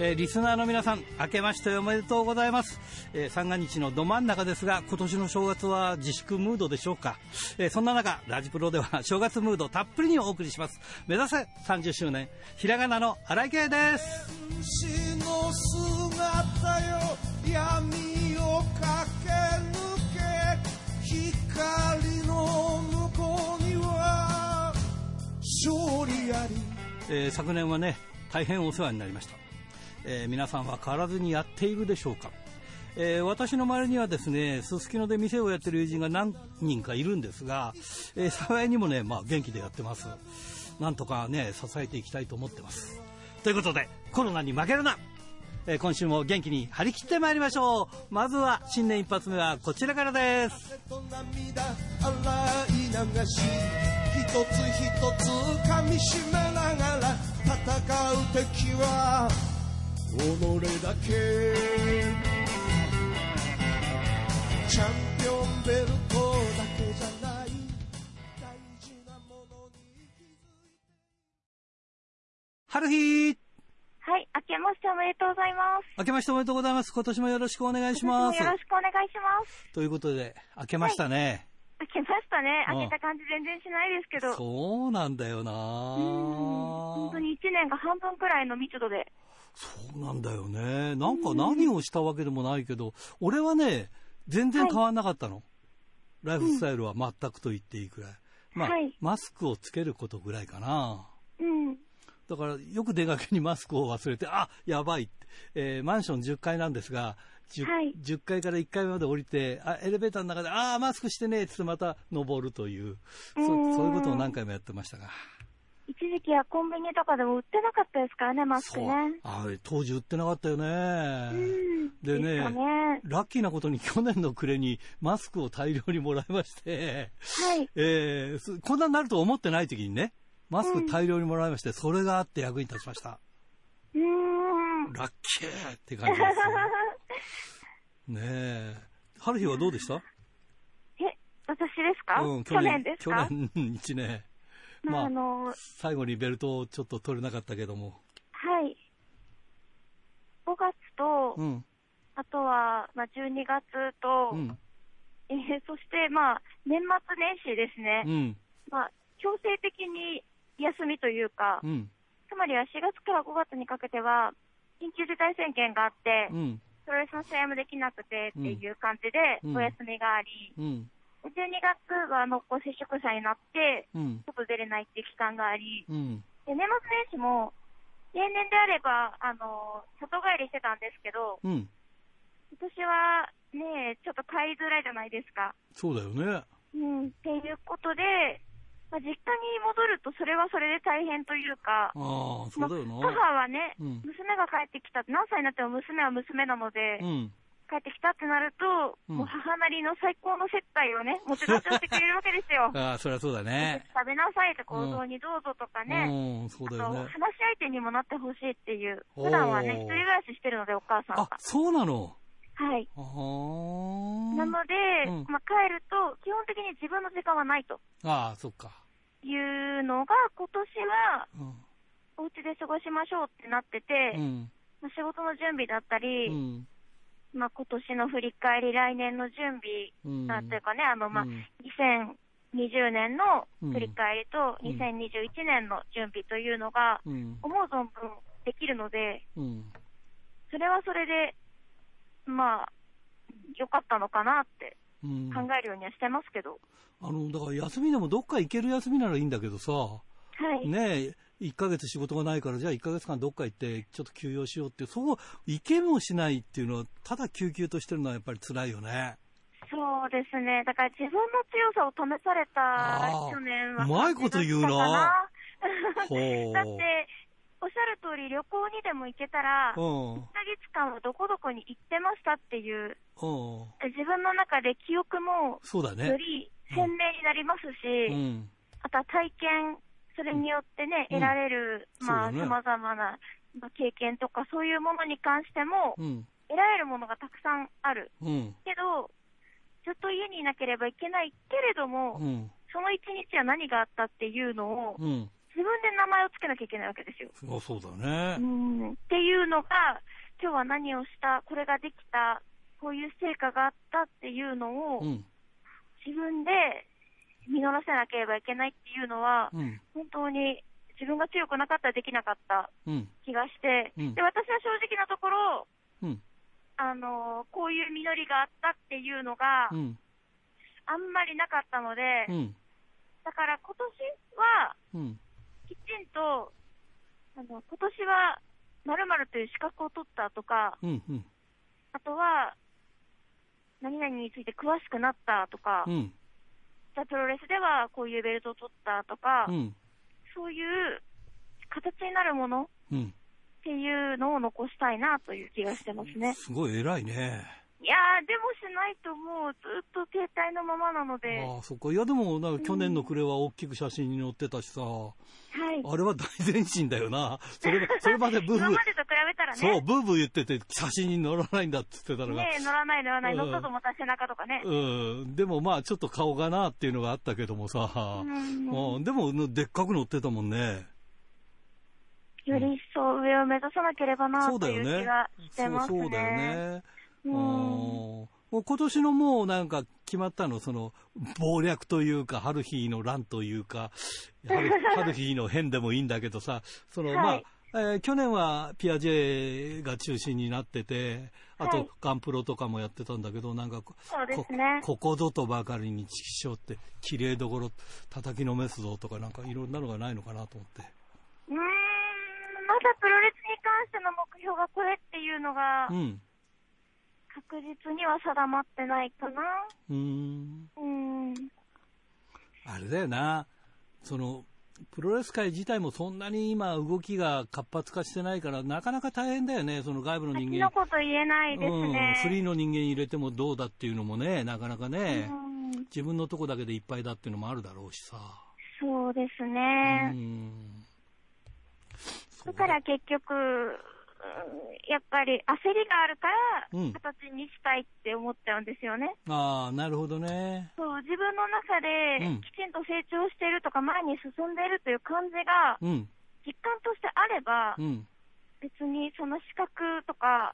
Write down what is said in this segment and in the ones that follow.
えー、リスナーの皆さん、明けましておめでとうございます。えー、三が日のど真ん中ですが、今年の正月は自粛ムードでしょうか。えー、そんな中、ラジプロでは 正月ムードたっぷりにお送りします。目指せ30周年、ひらがなの荒井圭です。えー、昨年はね大変お世話になりました。えー、皆さんは変わらずにやっているでしょうか、えー、私の周りにはですねすすきので店をやってる友人が何人かいるんですが、えー、幸いにもね、まあ、元気でやってます。なんとかね支えていきたいと思ってます。ということでコロナに負けるなえー、今週も元気に張り切ってまいりましょう。まずは新年一発目はこちらからです。一つ一つ噛みしめながら戦う敵は己だけチャンピオンベルトだけじゃない。大事なものに気づいて。春日はい、明けましておめでとうございます。明けましておめでとうございます。今年もよろしくお願いします。よろしくお願いします。ということで、明けましたね。はい、明けましたね。明けた感じ全然しないですけど。そうなんだよな本当に1年が半分くらいの密度で。そうなんだよね。なんか何をしたわけでもないけど、俺はね、全然変わんなかったの。はい、ライフスタイルは全くと言っていいくらい。まあ、はい、マスクをつけることぐらいかな。うん。だから、よく出かけにマスクを忘れて、あやばいって。えー、マンション10階なんですが、10, はい、10階から1階まで降りて、あエレベーターの中で、ああ、マスクしてねえってまた登るというそ、そういうことを何回もやってましたが。一時期はコンビニとかでも売ってなかったですからね、マスクね。あ当時売ってなかったよね。でね、ね、ラッキーなことに去年の暮れにマスクを大量にもらいまして、はい。えー、こんなになると思ってない時にね、マスク大量にもらいまして、それがあって役に立ちました。うん。ラッキーって感じです。ねえ。春日はどうでした？え、私ですか？うん、去年ですか？去年1年。まあ、あの最後にベルトをちょっと取れなかったけども。はい。5月と、うん、あとは、まあ、12月と、うん、えー、そして、まあ、年末年始ですね。うん、まあ、強制的に休みというか、うん、つまりは4月から5月にかけては、緊急事態宣言があって、うん、プロレスの試合もできなくてっていう感じで、お休みがあり、12月は濃厚接触者になって、外出れないっていう期間があり、で年末年始も、例年であれば、あの、外帰りしてたんですけど、うん、今年はね、ちょっと帰りづらいじゃないですか。そうだよね。うん、っていうことで、まあ、実家に戻ると、それはそれで大変というか、あそうだよな、母はね、うん、娘が帰ってきた、何歳になっても娘は娘なので、うん、帰ってきたってなると、うん、もう母なりの最高の接待をね、もちろんしてくれるわけですよ。ああ、そりゃそうだね。食べなさいと行動にどうぞとかね、うん、そうだよね。話し相手にもなってほしいっていう、普段はね、一人暮らししてるので、お母さんが。あ、そうなの？はい。なので、うん、まあ、帰ると、基本的に自分の時間はないと。ああ、そっか。いうのが、今年は、お家で過ごしましょうってなってて、うん、まあ、仕事の準備だったり、うん、まあ、今年の振り返り、来年の準備、なんていうかね、あの、まあ、2020年の振り返りと2021年の準備というのが、思う存分できるので、それはそれで、まあ、良かったのかなって考えるようにはしてますけど。あの、だから休みでもどっか行ける休みならいいんだけどさ、はい。ねえ、1ヶ月仕事がないから、じゃあ1ヶ月間どっか行って、ちょっと休養しようって、そう、行けもしないっていうのは、ただ救急としてるのはやっぱり辛いよね。そうですね。だから自分の強さを試された去年は。うまいこと言うな。だって、おっしゃる通り、旅行にでも行けたら、1ヶ月間はどこどこに行ってましたっていう、自分の中で記憶も、より鮮明になりますし、うん、あとは体験、それによってね、うん、得られる、まあ、様々な、まあ、経験とか、そういうものに関しても、得られるものがたくさんある。けど、ずっと家にいなければいけないけれども、その一日は何があったっていうのを、うん、自分で名前をつけなきゃいけないわけですよ。そうそうだね。うん。っていうのが、今日は何をした、これができた、こういう成果があったっていうのを、うん、自分で実らせなければいけないっていうのは、うん、本当に自分が強くなかったらできなかった気がして、うん、で私は正直なところ、うん、あのこういう実りがあったっていうのが、あんまりなかったので、だから今年は、きちんと、あの今年はまるという資格を取ったとか、うんうん、あとは、何々について詳しくなったとか、うん、じゃプロレスではこういうベルトを取ったとか、うん、そういう形になるものっていうのを残したいなという気がしてますね。すごい偉いね。いやー、でもしないともうずっと携帯のままなので。ああ、そっか。いや、でも、なんか去年の暮れは大きく写真に載ってたしさ。はい。あれは大前進だよな。それ、それまでブーブー。今までと比べたらね。そう、ブーブー言ってて写真に載らないんだって言ってたのが。ね乗らない乗らない。乗ったと思った背中とかね。うん。でもまあ、ちょっと顔がなっていうのがあったけどもさ。うん。うん、でも、でっかく載ってたもんね。より一層上を目指さなければな、という気がしてますね。そうだよね。うん、もう今年のもうなんか決まったの、その謀略というか、春日の乱というか、春日 の変でもいいんだけどさ、その、はい、まあ、えー、去年はピアジェが中心になってて、あと、ガンプロとかもやってたんだけど、なんかこ、ね、ここぞとばかりにチキショーって、綺麗どころ叩きのめすぞとか、なんかいろんなのがないのかなと思って。うん、まだプロレスに関しての目標がこれっていうのが、うん、確実には定まってないかな。うん。うん。あれだよな、その、プロレス界自体もそんなに今動きが活発化してないから、なかなか大変だよね、その外部の人間。のこと言えないですね、うん。フリーの人間入れてもどうだっていうのもね、なかなかね、自分のとこだけでいっぱいだっていうのもあるだろうしさ。そうですね。だから結局、やっぱり焦りがあるから、形にしたいって思っちゃうんですよね。うん、ああ、なるほどね。そう、自分の中で、きちんと成長しているとか、前に進んでいるという感じが、実感としてあれば、うん、別にその資格とか、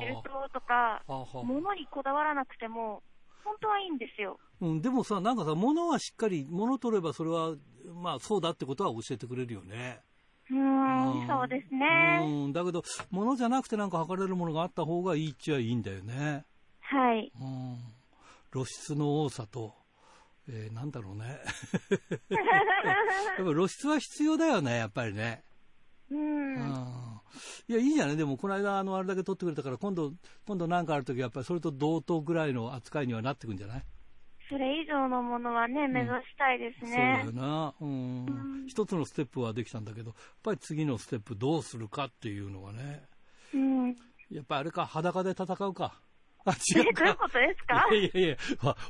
ベルトとか、ものにこだわらなくても、本当はいいんですよ。うん、でもさ、なんかさ、物はしっかり、物取ればそれは、まあそうだってことは教えてくれるよね。うん、そうですね。うん、だけど、物じゃなくてなんか測れるものがあった方がいいっちゃいいんだよね。はい。うん。露出の多さと、えー、なんだろうね。やっぱ露出は必要だよね、やっぱりね。うん。いや、いいじゃない？でも、この間、あの、あれだけ取ってくれたから、今度、今度なんかあるとき、やっぱりそれと同等ぐらいの扱いにはなってくんじゃない？それ以上のものはね、目指したいですね。そうだよな。うん。一つのステップはできたんだけど、やっぱり次のステップどうするかっていうのはね。うん。やっぱあれか、裸で戦うか。あ、違うか。どういうことですか？いやいやいや、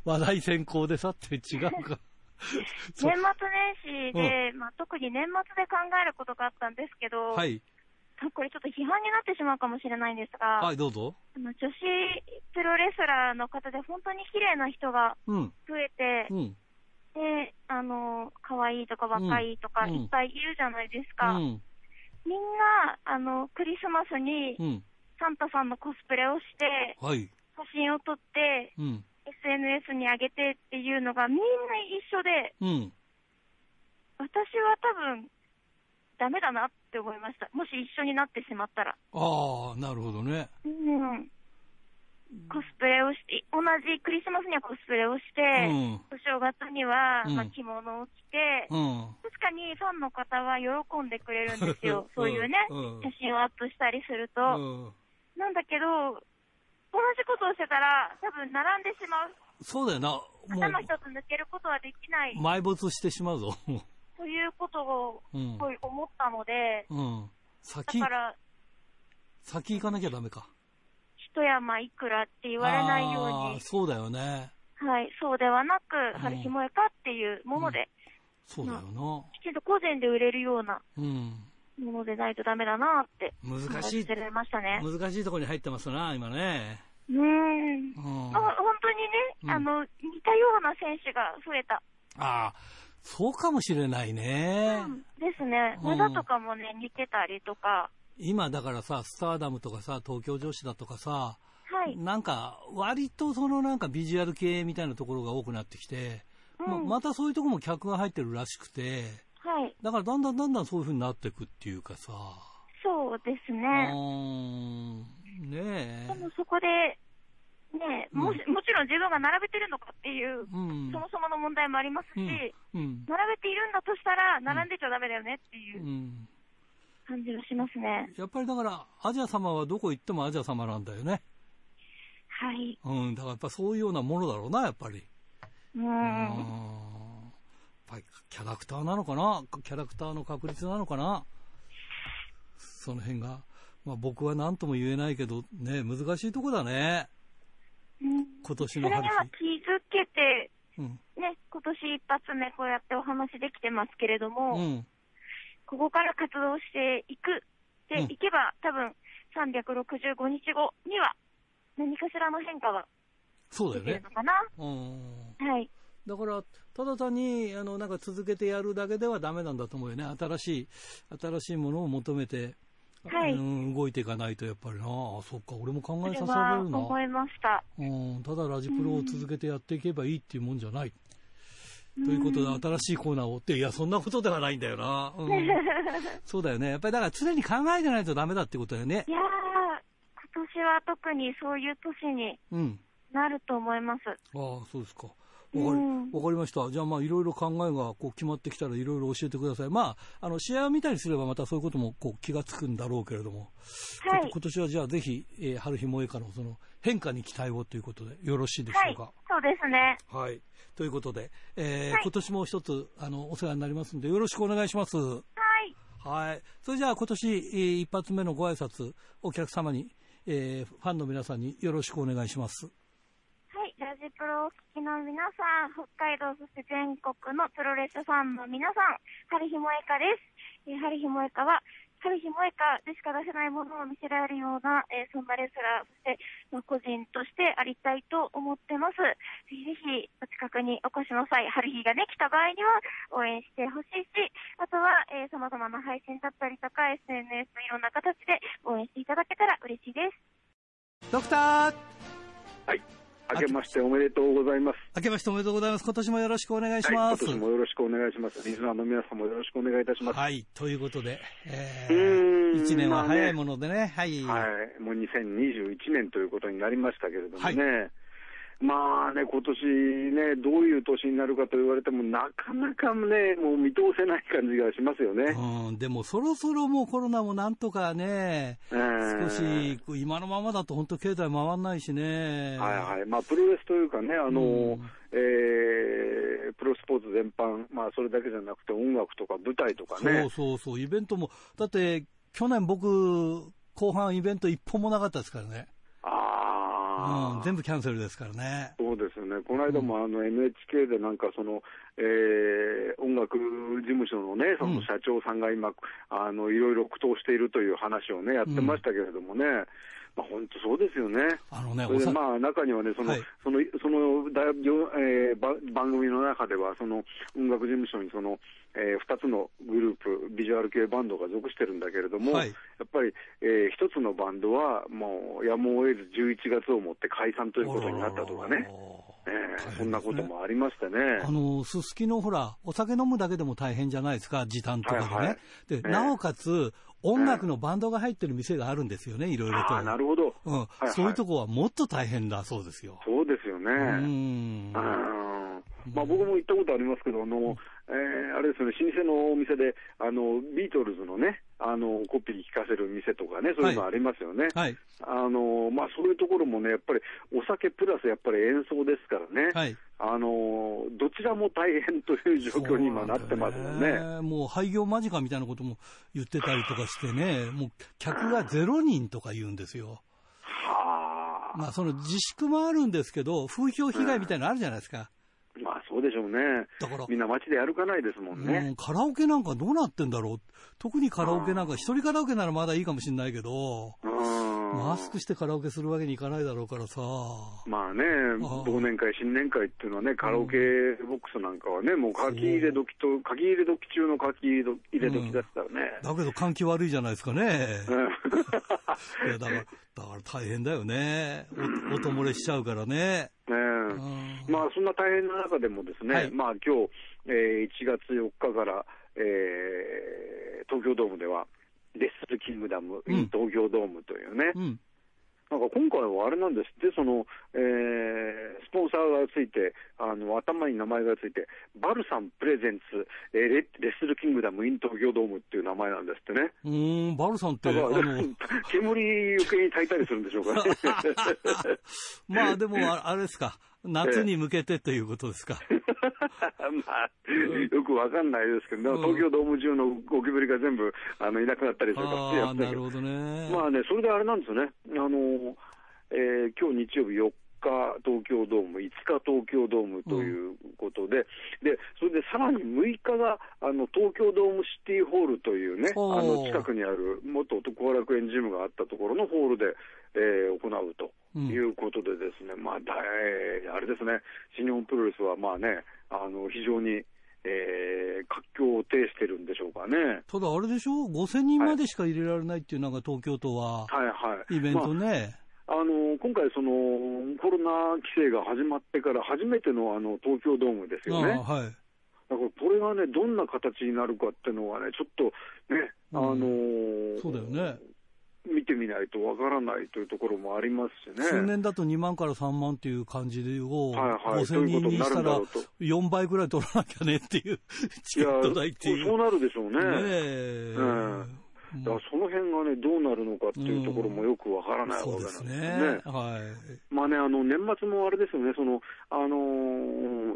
話題先行でさって違うか。年末年始で、うん、まあ、特に年末で考えることがあったんですけど、はい。これちょっと批判になってしまうかもしれないんですが、はい、どうぞ。あの女子プロレスラーの方で本当に綺麗な人が増えて、うん、で、あの、可愛いとか若いとかいっぱいいるじゃないですか。うん、みんな、あの、クリスマスにサンタさんのコスプレをして、はい、写真を撮って、うん、SNS に上げてっていうのがみんな一緒で、私は多分、ダメだなって思いました。もし一緒になってしまったら。ああ、なるほどね。うん。コスプレをして、同じクリスマスにはコスプレをして、うん、お正月には、まあ、着物を着て、うん、確かにファンの方は喜んでくれるんですよ。そういうね、うん、写真をアップしたりすると。なんだけど、同じことをしてたら、多分並んでしまう。そうだよな。頭一つ抜けることはできない。埋没してしまうぞ。ということを、すごい思ったので、うん。先、だから、先行かなきゃダメか。一山いくらって言われないように。そうだよね。はい、そうではなく、春日萌かっていうもので、そうだよな。きちんと個人で売れるような、ものでないとダメだなって。難しい。ましたね。難しいところに入ってますな、今ね。うん。あ本当にね、あの、似たような選手が増えた。ああ、そうかもしれないね。うん、ですね。無駄とかもね、似てたりとか。今だからさ、スターダムとかさ、東京女子だとかさ、はい。なんか、割とそのなんかビジュアル系みたいなところが多くなってきて、うん、またそういうとこも客が入ってるらしくて、はい。だからだんだんだんだんそういうふうになっていくっていうかさ。そうですね。うん。ねえ。でもそこで、ねもし、もちろん自分が並べてるのかっていう、うん、そもそもの問題もありますし、うん、並べているんだとしたら、並んでちゃだめだよねっていう感じがしますね。やっぱりだから、アジア様はどこ行ってもアジア様なんだよね。はい。うん、だからやっぱそういうようなものだろうな、やっぱり。うん。やっぱりキャラクターなのかな？キャラクターの確率なのかな？その辺が。まあ僕は何とも言えないけど、ね、難しいとこだね。今年の春それには気づけて、うん、ね、今年一発目こうやってお話できてますけれども、うん、ここから活動していくでいけば、多分365日後には何かしらの変化はそうだよね。のかな？はい。だから、ただ単に、あの、なんか続けてやるだけではダメなんだと思うよね。新しい、新しいものを求めて、はい、うん、動いていかないとやっぱりな、あそっか、俺も考えさせられるな。思いました。うん、ただラジプロを続けてやっていけばいいっていうもんじゃない。うん、ということで、新しいコーナーをって、いや、そんなことではないんだよな。うん、そうだよね。やっぱりだから常に考えてないとダメだってことだよね。いやー、今年は特にそういう年になると思います。うん、ああ、そうですか。わかりかりました。じゃあまあいろいろ考えがこう決まってきたらいろいろ教えてください。まあ、あの試合を見たりすればまたそういうこともこう気がつくんだろうけれども、はい、今年はじゃあぜひ、えー、春日萌香のその変化に期待をということでよろしいでしょうか？はい、そうですね。はい。ということで、えー、はい、今年も一つあのお世話になりますんでよろしくお願いします。はい。はい。それじゃあ今年、えー、一発目のご挨拶お客様に、えー、ファンの皆さんによろしくお願いします。ジプロをお聞きの皆さん、北海道そして全国のプロレスファンの皆さん、春日萌香です。えー、春日萌香は、春日萌香でしか出せないものを見せられるような、えー、そんなレスラー、そして、まあ、個人としてありたいと思ってます。ぜひぜひ、お近くにお越しの際、春日がね、来た場合には応援してほしいし、あとは、えー、様々な配信だったりとか、SNS いろんな形で応援していただけたら嬉しいです。ドクターはい。明けましておめでとうございます。明けましておめでとうございます。今年もよろしくお願いします。はい、今年もよろしくお願いします。リスナーの皆さんもよろしくお願いいたします。はい、ということで、えー、1年は早いものでね、ねはい。はい、もう2021年ということになりましたけれどもね。はいまあね、今年ね、どういう年になるかと言われても、なかなかね、もう見通せない感じがしますよね。うん、でもそろそろもうコロナもなんとかね、えー、少し、今のままだと本当経済回らないしね。はいはい。まあ、プロレスというかね、あの、うん、えー、プロスポーツ全般、まあ、それだけじゃなくて音楽とか舞台とかね。そうそうそう、イベントも、だって、去年僕、後半イベント一本もなかったですからね。うん、全部キャンセルですからね。そうですよね。この間もあの NHK でなんかその、えー、音楽事務所のね、その社長さんが今、あの、いろいろ苦闘しているという話をね、やってましたけれどもね。うんまあ、本当そうですよね。あのね、まあ中にはね、その、はい、その、そのだ、えー、番組の中では、その音楽事務所にその、えー、2つのグループ、ビジュアル系バンドが属してるんだけれども、はい、やっぱり、えー、1つのバンドはもうやむを得ず11月をもって解散ということになったとかね。えー、ね、そんなこともありましてね。あの、すすきのほら、お酒飲むだけでも大変じゃないですか、時短とかでね。はいはい、で、なおかつ、音楽のバンドが入ってる店があるんですよね、いろいろと。なるほど。うん、はいはい、そういうとこはもっと大変だそうですよ。そうですよね。うん。まあ僕も行ったことありますけど、あの、えー、あれですよね、老舗のお店で、あの、ビートルズのね、あの、コピー聴かせる店とかね、そういうのありますよね。はい。あの、まあそういうところもね、やっぱりお酒プラスやっぱり演奏ですからね。はい。あの、どちらも大変という状況に今なってますよね。ねもう廃業間近みたいなことも言ってたりとかしてね、もう客が0人とか言うんですよ。はあ。まあその自粛もあるんですけど、風評被害みたいなのあるじゃないですか。でしょうね。だから。みんな街で歩かないですもんね。うん、カラオケなんかどうなってんだろう。特にカラオケなんか、一人カラオケならまだいいかもしれないけど、マスクしてカラオケするわけにいかないだろうからさ。まあね、忘年会、新年会っていうのはね、カラオケボックスなんかはね、もう書き入れ時と、書き入れ時中の書き入れ時だったらね、うん。だけど換気悪いじゃないですかね。いやだから、だから大変だよね。音漏れしちゃうからね。ねまあそんな大変な中でもですね、はい、まあ今日、えー、1月4日から、えー、東京ドームでは、レッスルキングダム、うん、東京ドームというね、うん、なんか今回はあれなんですって、その、えー、スポンサーがついて、あの、頭に名前がついて、バルサンプレゼンツ、えー、レレッスルキングダムイン東京ドームっていう名前なんですってね。うん、バルサンって、あの、煙余計に炊いたりするんでしょうかね。まあでも、あれですか。夏に向けてということですか？まあ、よくわかんないですけど、東京ドーム中のゴキブリが全部あのいなくなったりするかってやってなるほどね。まあね、それであれなんですよね。あの、えー、今日日曜日4日東京ドーム、5日東京ドームということで、うん、でそれでさらに6日があの東京ドームシティホールというね、あの近くにある元後楽園ジムがあったところのホールで、えー、行うと。いうことでですね、うん、まあ、だあれですね、新日本プロレスはまあね、あの非常に、えー、活況を呈してるんでしょうかね。ただあれでしょ、5000人までしか入れられないっていうのが東京都は、はいはい、イベントね。まあ、あの今回、そのコロナ規制が始まってから初めてのあの東京ドームですよね。はいだからこれがね、どんな形になるかっていうのはね、ちょっとね、あのー、そうだよね。見てみないとわからないというところもありますしね。数年だと2万から3万っていう感じでを、はいはい、5000人にしたら4倍ぐらい取らなきゃねっていうチケット代っていう。そうなるでしょうね。ねえ。うんだからその辺がね、どうなるのかっていうところもよくわからないわけなんですね。ねはい。まあね、あの、年末もあれですよね、その、あの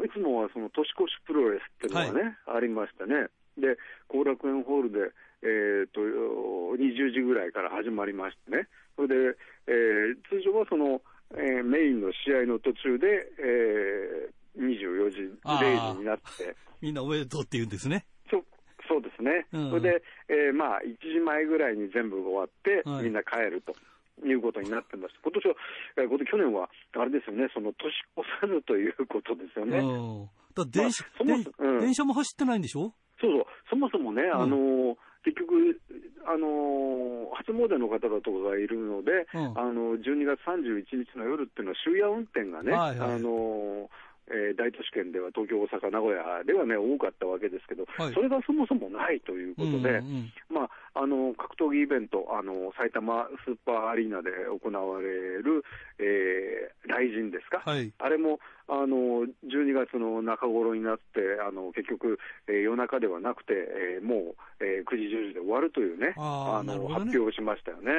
ー、いつもはその年越しプロレスっていうのがね、はい、ありましてね。で、後楽園ホールで、えーと、20時ぐらいから始まりましてね、それで、えー、通常はその、えー、メインの試合の途中で、えー、24時、0時になって。みんなおめでとうって言うんですね。そそうですね、うん、それで、えー、まあ、1時前ぐらいに全部終わって、はい、みんな帰ると。いうことになってます。今年は、えー、去年は、あれですよね、その年越さずということですよね。だ電車、電車も走ってないんでしょ？そうそう、そもそもね、あのー、結局、あのー、初詣の方々がいるので、うん、あの12月31日の夜っていうのは終夜運転がね、はいはい、あのーえー、大都市圏では東京、大阪、名古屋ではね、多かったわけですけど、はい、それがそもそもないということで、うんうん、まあ、あの格闘技イベント、あの埼玉スーパーアリーナで行われる、えー、雷神ですか、はい、あれもあの12月の中頃になって、あの結局、えー、夜中ではなくて、えー、もう、えー、9時、10時で終わるというね、あの、ね、発表をしましたよね。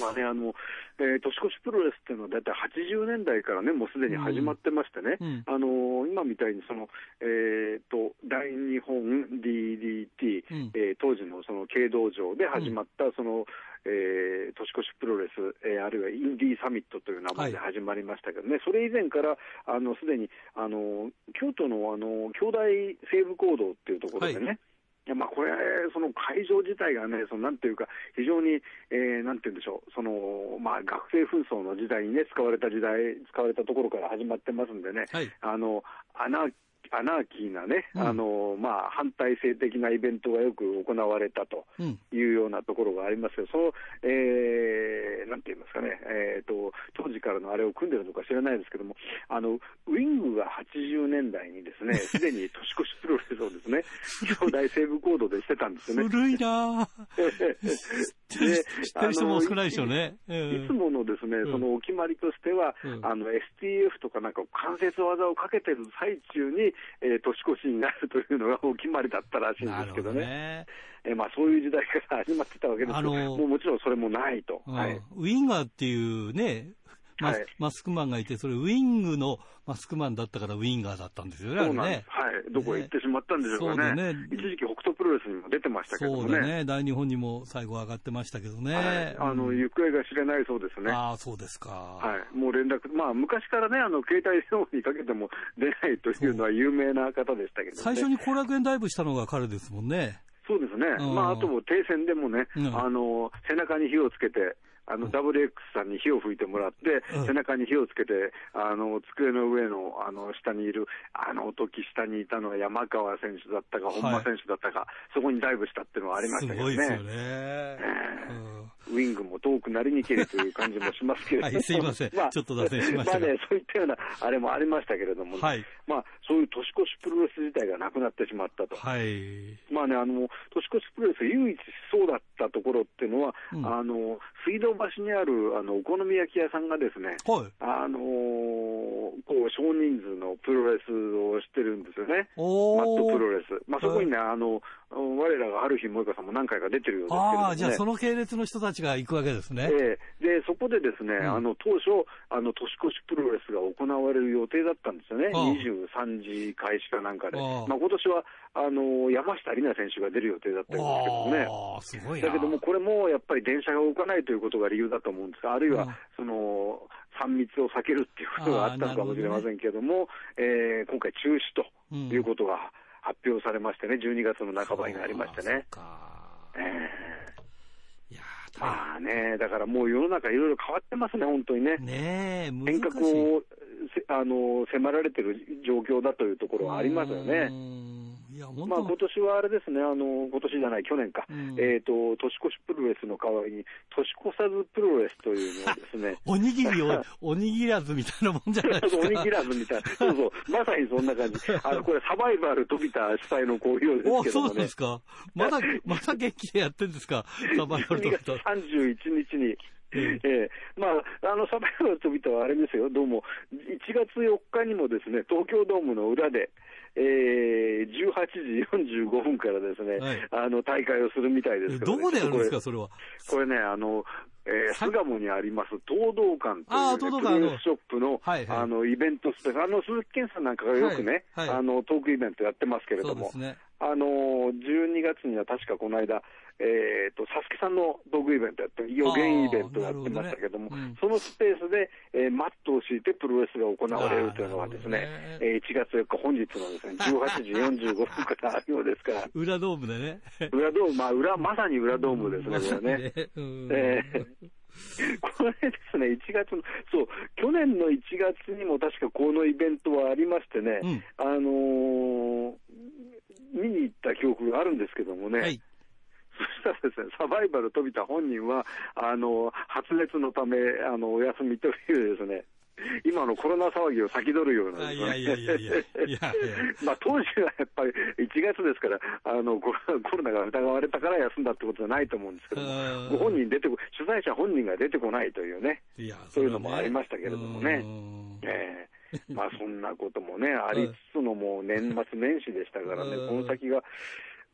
まあね、あの、えー、年越しプロレスっていうのは大体80年代からね、もうすでに始まってましてね、うん。あのー、今みたいにその、えーと、大日本 DDT、うん、えー、当時のその軽道場で始まったその、えー、年越しプロレス、えー、あるいはインディーサミットという名前で始まりましたけどね、はい、それ以前からあのすでにあの京都のあの兄弟西部行動っていうところでね、はいやまあ、これ、その会場自体がね、そのなんていうか、非常に、えー、なんていうんでしょう、そのまあ、学生紛争の時代にね、使われた時代、使われたところから始まってますんでね、はい、あのアナアナーキーなね、うん、あのまあ、反体制的なイベントがよく行われたというようなところがありますけど、その、えー、なんて言いますかね、えーと、当時からのあれを組んでるのか知らないですけども、あのウィングが80年代にですね、すでに年越しプロレスをですね、兄弟西部コードでしてたんですよね。古いなで、あの、も少ないでしょうね。いつものですね、そのお決まりとしては、うん、あの、STF とかなんか関節技をかけてる最中に、えー、年越しになるというのがお決まりだったらしいんですけどね。どねえー、まあそういう時代から 始まってたわけですけど、もうもちろんそれもないと。はい、ウィンガーっていうね、マス,、マスクマンがいて、それウィングのマスクマンだったからウィンガーだったんですよね、そうなんです。はい。どこへ行ってしまったんでしょうかね。ね一時期北斗プロレスにも出てましたけどね。そうだね。大日本にも最後上がってましたけどね。はい、あの、行方が知れないそうですね。ああ、そうですか。はい。もう連絡、まあ昔からね、あの、携帯電話にかけても出ないというのは有名な方でしたけどね。最初に後楽園ダイブしたのが彼ですもんね。そうですね。まあ、あとも停戦でもね、うん、あの、背中に火をつけて、あの、WX さんに火を吹いてもらって、背中に火をつけて、あの、机の上の、あの、下にいる、あの時下にいたのは山川選手だったか、本間選手だったか、そこにダイブしたっていうのはありましたけどね。すごいですよね。えー、ウィングも遠くなりにけりという感じもしますけれども。はい、すいません。まあ、ちょっと脱線しました。まあね、そういったような、あれもありましたけれども、ね、はい。まあ、そういう年越しプロレス自体がなくなってしまったと。はい。まあね、あの、年越しプロレス唯一そうだったところっていうのは、うん、あの、水道橋にある、あのお好み焼き屋さんがですね、はい、あの少人数のプロレスをしてるんですよね、マットプロレス。まあ、そこにね、あの我らがある日、萌香さんも何回か出てるようですけど、ね、あじゃあ、その系列の人たちが行くわけですね。えー、でそこでですね、うん、あの当初あの、年越しプロレスが行われる予定だったんですよね、23時開始かなんかで、まあ今年はあの山下里奈選手が出る予定だったんですけどね、だけども、これもやっぱり電車が動かないということが理由だと思うんですが、あるいは、その3密を避けるっていうことがあったのかもしれませんけれども、どね、えー、今回、中止ということが発表されましてね、12月の半ばになりましてね。えーまあね、だからもう世の中いろいろ変わってますね、本当にね。ね変革をあの迫られてる状況だというところはありますよね。いやまあ今年はあれですね、あの今年じゃない、去年か、うん、えっ、ー、と年越しプロレスの代わりに、年越さずプロレスというのをですね、おにぎりを、おにぎらずみたいなもんじゃないですか。おにぎらずみたいな、そうそう、まさにそんな感じ、あのこれ、サバイバル飛びた主催の公表ですけども、ね、そうですか、まだ、まだ元気でやってるんですか、サバイバル飛びた。31日に。ええ。まあ、あのサバイバル飛びたはあれですよ、どうも。1月4日にもですね東京ドームの裏で、えー、18時45分からですね、はい、あの大会をするみたいですけど、ね、どこでやるんですか、それは？これね、あの、えー、巣鴨にあります東道館という、ね、プロレスショップの,、はいはい、あのイベントスペース、あの鈴木健さんなんかがよくね、はいはい、あのトークイベントやってますけれども、ね、あの12月には確かこの間、えーと、サスケさんの道具イベントやって、予言イベントやってましたけども、どねうん、そのスペースで、えー、マットを敷いてプロレスが行われるというのはですね、ねえー、1月4日、本日のですね、18時45分からあるようですから。裏ドームでね。裏ドーム、まあ、裏、まさに裏ドームですね、これね。えー これですね、1月の、そう、去年の1月にも確かこのイベントはありましてね、うん、あのー、見に行った記憶があるんですけどもね、はい。そしたらですね、サバイバル飛びた本人は、あの、発熱のため、あの、お休みというですね、今のコロナ騒ぎを先取るような、ね、いやいやいやいやいや。まあ当時はやっぱり1月ですから、あの コロナが疑われたから休んだってことじゃないと思うんですけども、ご本人出てこ、主催者本人が出てこないというね、いそういうのもありましたけれどもね。えーまあそんなこともね、ありつつのもう年末年始でしたからね、この先が、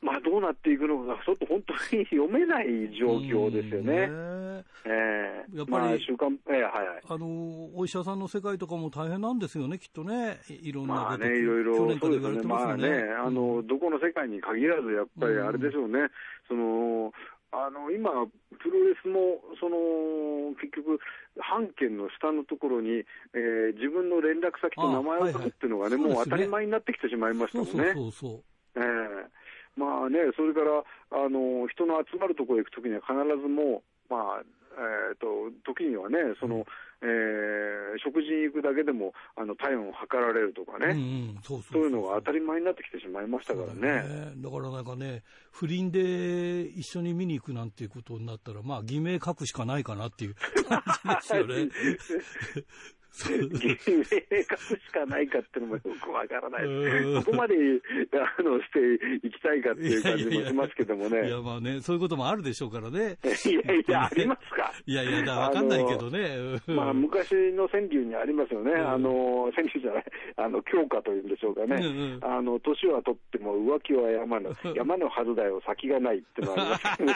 まあどうなっていくのか、ちょっと本当に読めない状況ですよね。ねえー、やっぱり、まあ、週刊、えー、はいはい。あの、お医者さんの世界とかも大変なんですよね、きっとね。いろんなまあね、いろいろ、そうですね。まあね、あの、どこの世界に限らず、やっぱりあれでしょうね。うん、その、あの今、プロレスもその結局、半券の下のところに、えー、自分の連絡先と名前を書くっていうのがね、はいはい、もう当たり前になってきてしまいましたもんね。そうそうそうえーまあね、それからあの人の集まるところへ行くときには必ずもう、まあえーと、時にはね、そのえー、食事に行くだけでもあの体温を測られるとかね、そういうのが当たり前になってきてしまいましたからね。だからなんかね、不倫で一緒に見に行くなんていうことになったら、まあ、偽名書くしかないかなっていう感じですよね。明確しかないかっていうのもよくわからない。ここまで、あの、していきたいかっていう感じもしますけどもね。いや、まあね、そういうこともあるでしょうからね。いやいや、ありますか？いやいや、わかんないけどね。まあ、昔の川柳にありますよね。あの、川柳じゃない、あの、強化というんでしょうかね。あの、年はとっても浮気は山の、山のはずだよ、先がないってのはありま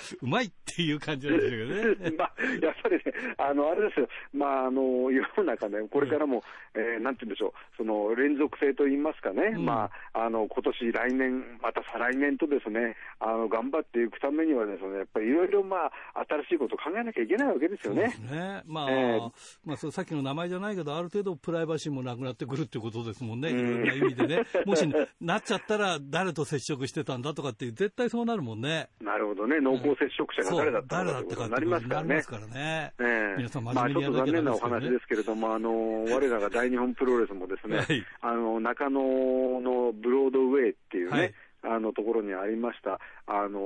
すうまいっていう感じなんですけどね。まあ、やっぱりね、あの、あれですよ。まあ、あの、世の中ね、これからも、えー、なんて言うんでしょう、その連続性といいますかね、うん、まあ、あの、今年、来年、また再来年とですね、あの、頑張っていくためにはですね、やっぱりいろいろ、まあ、新しいことを考えなきゃいけないわけですよね。ね。まあ、えー、まあ、そさっきの名前じゃないけど、ある程度プライバシーもなくなってくるってことですもんね、いろんな意味でね。もし、なっちゃったら、誰と接触してたんだとかって、絶対そうなるもんね。なるほどね、濃厚接触者が誰だったんだってことになりますからね。なりますからね。えー、皆さん、まあ、ちょっと残念なお話ですけれども、あの、我らが大日本プロレスもですね、はい、あの、中野のブロードウェイっていうね、はい。あのところにありました、あの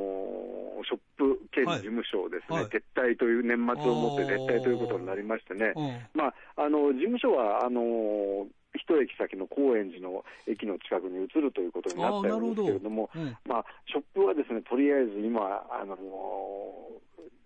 ショップ兼事務所をですね、はい、撤退という年末をもって撤退ということになりましてね、まあ、あの事務所はあの一駅先の高円寺の駅の近くに移るということになったんですけれども、どうん、まあ、ショップはですね、とりあえず今、あの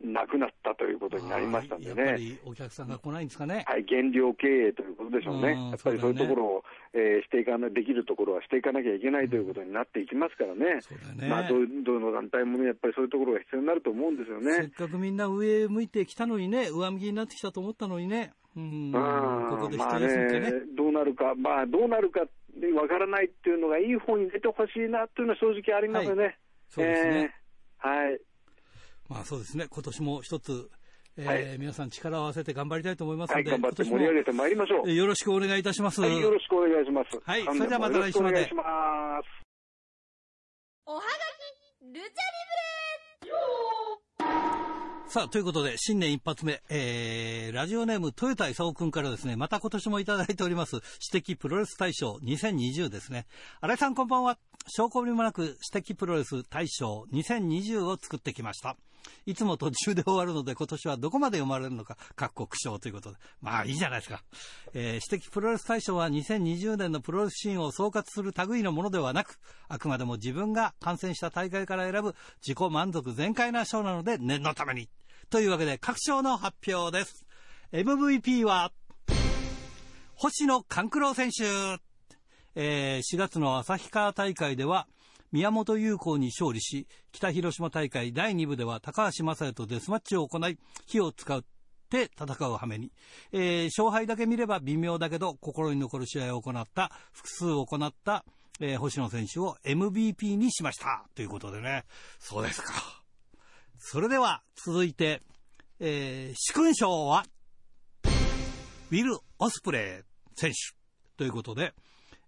なくなったということになりましたんでね。やっぱりお客さんが来ないんですかね。はい、減量経営ということでしょうね。やっぱりそういうところを、えー、していかな、できるところはしていかなきゃいけないということになっていきますからね。ねまあど、どの団体もね、やっぱりそういうところが必要になると思うんですよね。せっかくみんな上向いてきたのにね、上向きになってきたと思ったのにね。うん、ここで一休みね、どうなるか、まあ、どうなるかわからないっていうのが、いい方に出てほしいなっていうのは正直ありますよね。はい、そうですね。えー、はい。まあそうですね、今年も一つ、えー、はい、皆さん力を合わせて頑張りたいと思いますので、はい、頑張って盛り上げてまいりましょう。よろしくお願いいたします。はい、よろしくお願いします。はい、それではまた来週まで。お願いします。おはがき、ルチャリブレさあ、ということで、新年一発目、えー、ラジオネーム、豊田勲くんからですね、また今年もいただいております、私的プロレス大賞2020ですね。新井さんこんばんは。証拠りもなく、私的プロレス大賞2020を作ってきました。いつも途中で終わるので今年はどこまで読まれるのか、各国賞ということで。まあいいじゃないですか。えー、指摘プロレス大賞は2020年のプロレスシーンを総括する類のものではなく、あくまでも自分が観戦した大会から選ぶ自己満足全開な賞なので念のために。というわけで各賞の発表です。MVP は、星野勘九郎選手。えー、4月の旭川大会では、宮本優子に勝利し、北広島大会第2部では高橋正也とデスマッチを行い、火を使って戦う羽目に、えー、勝敗だけ見れば微妙だけど、心に残る試合を行った、複数行った、えー、星野選手を MVP にしました。ということでね。そうですか。それでは、続いて、えー、殊勲賞は、ウィル・オスプレイ選手ということで、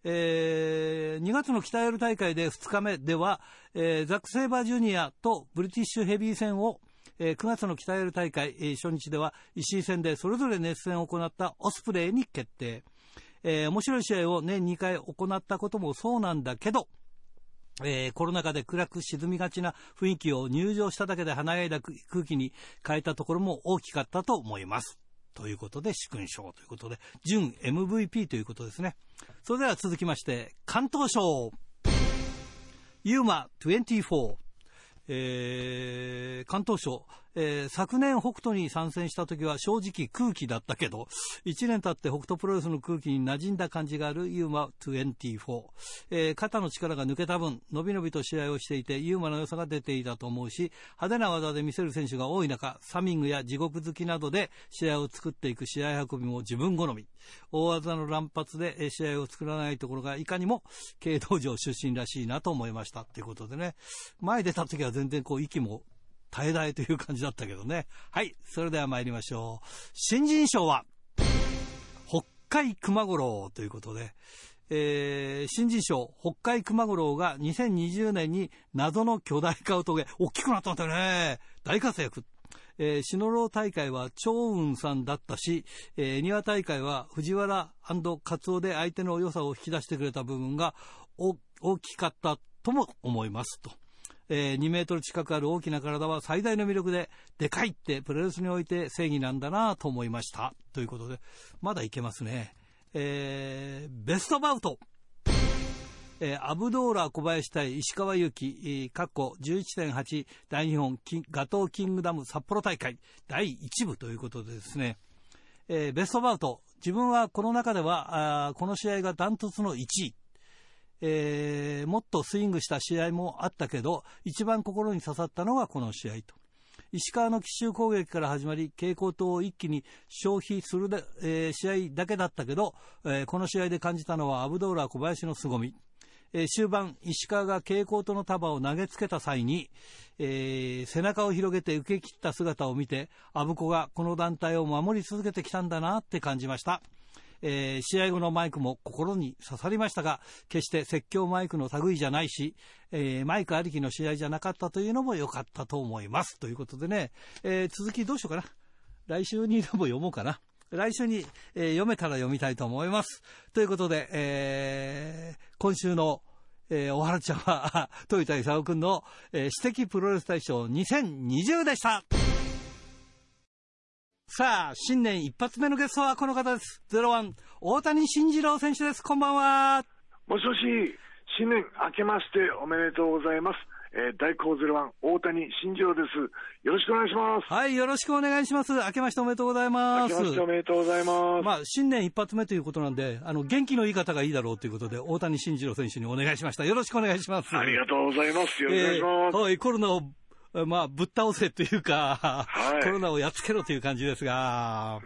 えー、2月の北エル大会で2日目では、えー、ザック・セイバージュニアとブリティッシュヘビー戦を、えー、9月の北エル大会、えー、初日では石井戦でそれぞれ熱戦を行ったオスプレイに決定。えー、面白い試合を年2回行ったこともそうなんだけど、えー、コロナ禍で暗く沈みがちな雰囲気を入場しただけで華やいだ空気に変えたところも大きかったと思います。ということで、殊勲賞ということで、準 MVP ということですね。それでは続きまして、関東賞。ユーマ24。えー、関東賞、えー、昨年北斗に参戦した時は正直空気だったけど、1年経って北斗プロレスの空気に馴染んだ感じがあるユーマ24。えー、肩の力が抜けた分、伸び伸びと試合をしていて、ユーマの良さが出ていたと思うし、派手な技で見せる選手が多い中、サミングや地獄好きなどで試合を作っていく試合運びも自分好み。大技の乱発で試合を作らないところがいかにも軽道場出身らしいなと思いました。ということでね、前出た時は全然こう息も絶え絶えという感じだったけどね。はい、それでは参りましょう。新人賞は、北海熊五郎ということで、えー、新人賞、北海熊五郎が2020年に謎の巨大化を遂げ、大きくなったんだよね。大活躍。えー、篠老大会は長雲さんだったし、えー、庭大会は藤原カツオで相手の良さを引き出してくれた部分が大きかったとも思いますと。えー、2メートル近くある大きな体は最大の魅力で、でかいってプロレスにおいて正義なんだなと思いました。ということで、まだいけますね。えー、ベストバウト。えー、アブドーラ小林対石川祐希、かっこ11.8大日本ガトーキングダム札幌大会第1部ということでですね、えー、ベストバウト、自分はこの中では、あこの試合がダントツの1位。えー、もっとスイングした試合もあったけど、一番心に刺さったのがこの試合と。石川の奇襲攻撃から始まり、蛍光灯を一気に消費するで、えー、試合だけだったけど、えー、この試合で感じたのはアブドーラ小林の凄み。えー、終盤、石川が蛍光灯の束を投げつけた際に、えー、背中を広げて受け切った姿を見て、アブコがこの団体を守り続けてきたんだなって感じました。えー、試合後のマイクも心に刺さりましたが、決して説教マイクの類じゃないし、えー、マイクありきの試合じゃなかったというのも良かったと思います。ということでね、えー、続きどうしようかな。来週にでも読もうかな。来週に、え、読めたら読みたいと思います。ということで、え、今週の、えー、おはらちゃんは、豊田勲君の、えー、指摘プロレス大賞2020でした。さあ、新年一発目のゲストはこの方です。ゼロワン、大谷慎次郎選手です。こんばんは。もしもし、新年明けましておめでとうございます。えー、大高ゼロワン、大谷慎次郎です。よろしくお願いします。はい、よろしくお願いします。明けましておめでとうございます。明けましておめでとうございます。まあ、新年一発目ということなんで、あの、元気の言い方がいいだろうということで、大谷慎次郎選手にお願いしました。よろしくお願いします。ありがとうございます。よろしくお願いします。えー、はい、コロナをまあ、ぶっ倒せというか、はい、コロナをやっつけろという感じですが、